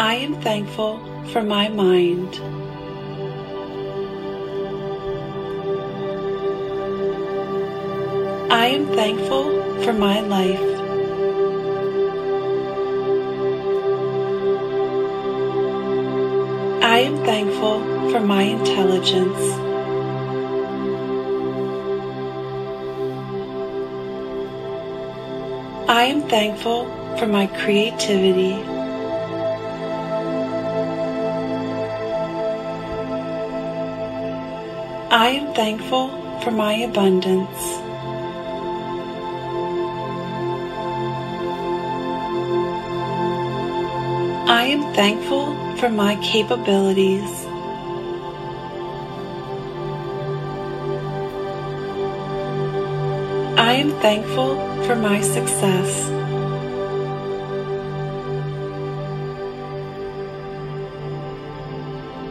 I am thankful for my mind. I am thankful for my life. I am thankful for my intelligence. I am thankful for my creativity. I am thankful for my abundance. I am thankful for my capabilities. I am thankful for my success.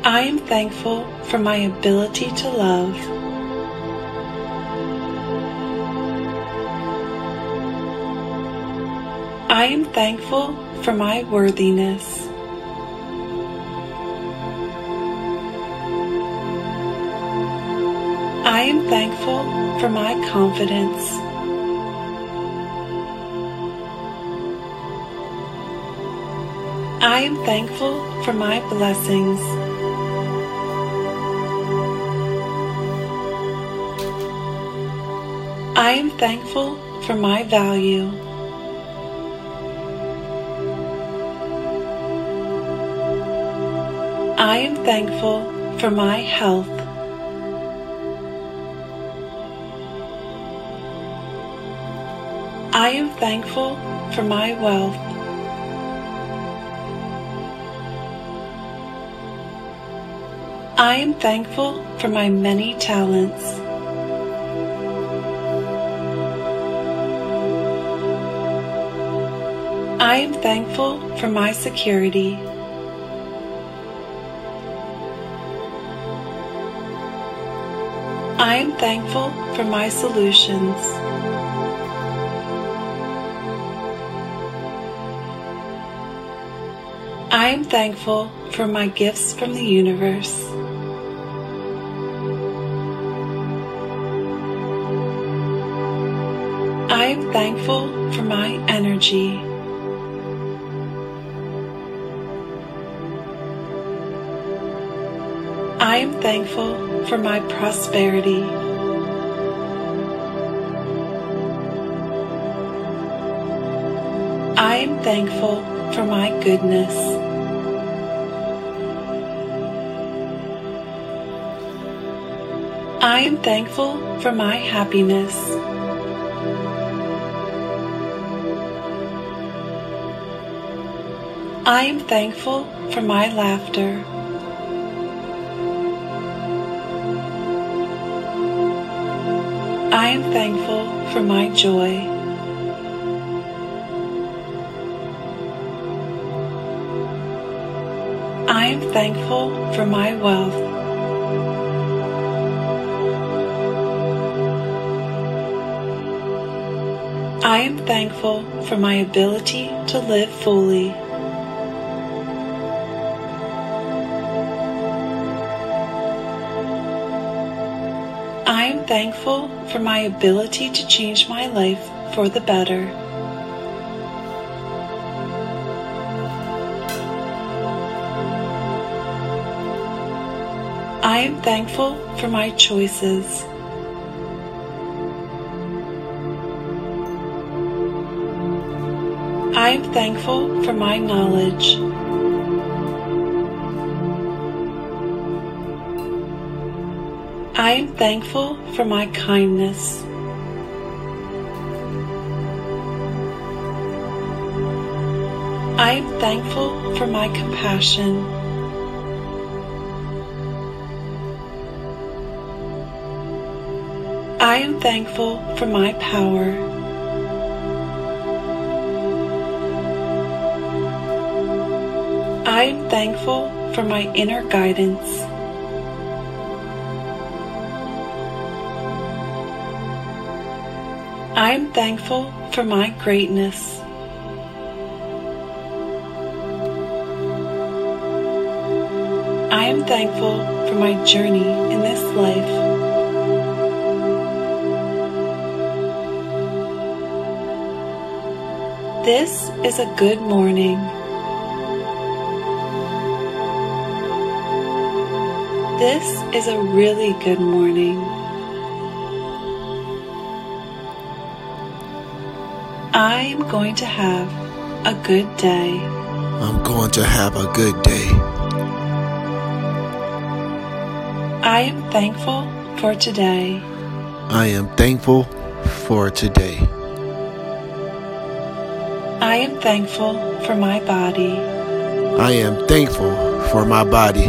I am thankful for my ability to love. I am thankful for my worthiness. I am thankful for my confidence. I am thankful for my blessings. I am thankful for my value. I am thankful for my health. I am thankful for my wealth. I am thankful for my many talents. I am thankful for my security. I am thankful for my solutions. I am thankful for my gifts from the universe. I am thankful for my energy. I am thankful for my prosperity. I am thankful for my goodness. I am thankful for my happiness. I am thankful for my laughter. I am thankful for my joy. I am thankful for my wealth. I am thankful for my ability to live fully. Thankful for my ability to change my life for the better. I am thankful for my choices. I am thankful for my knowledge. I am thankful for my kindness. I am thankful for my compassion. I am thankful for my power. I am thankful for my inner guidance. I am thankful for my greatness. I am thankful for my journey in this life. This is a good morning. This is a really good morning. I am going to have a good day. I'm going to have a good day. I am thankful for today. I am thankful for today. I am thankful for my body. I am thankful for my body.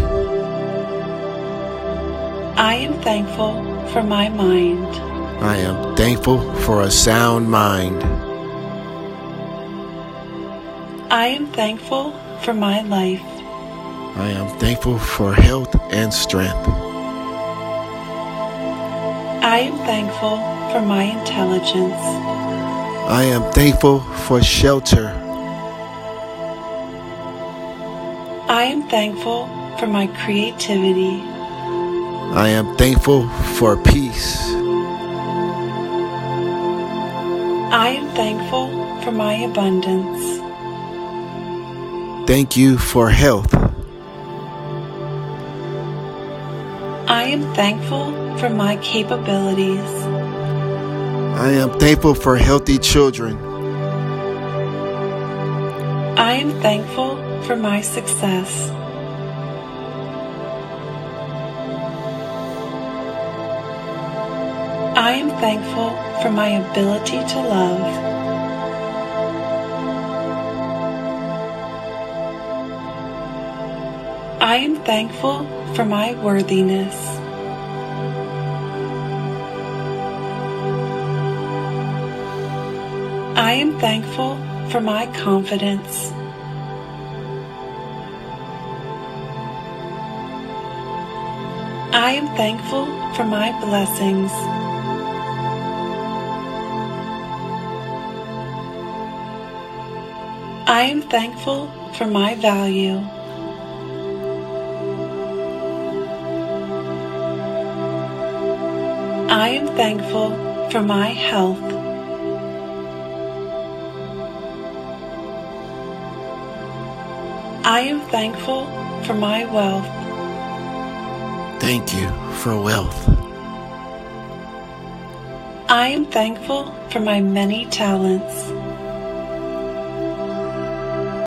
I am thankful for my mind. I am thankful for a sound mind. I am thankful for my life. I am thankful for health and strength. I am thankful for my intelligence. I am thankful for shelter. I am thankful for my creativity. I am thankful for peace. I am thankful for my abundance. Thank you for health. I am thankful for my capabilities. I am thankful for healthy children. I am thankful for my success. I am thankful for my ability to love. I am thankful for my worthiness. I am thankful for my confidence. I am thankful for my blessings. I am thankful for my value. I am thankful for my health. I am thankful for my wealth. Thank you for wealth. I am thankful for my many talents.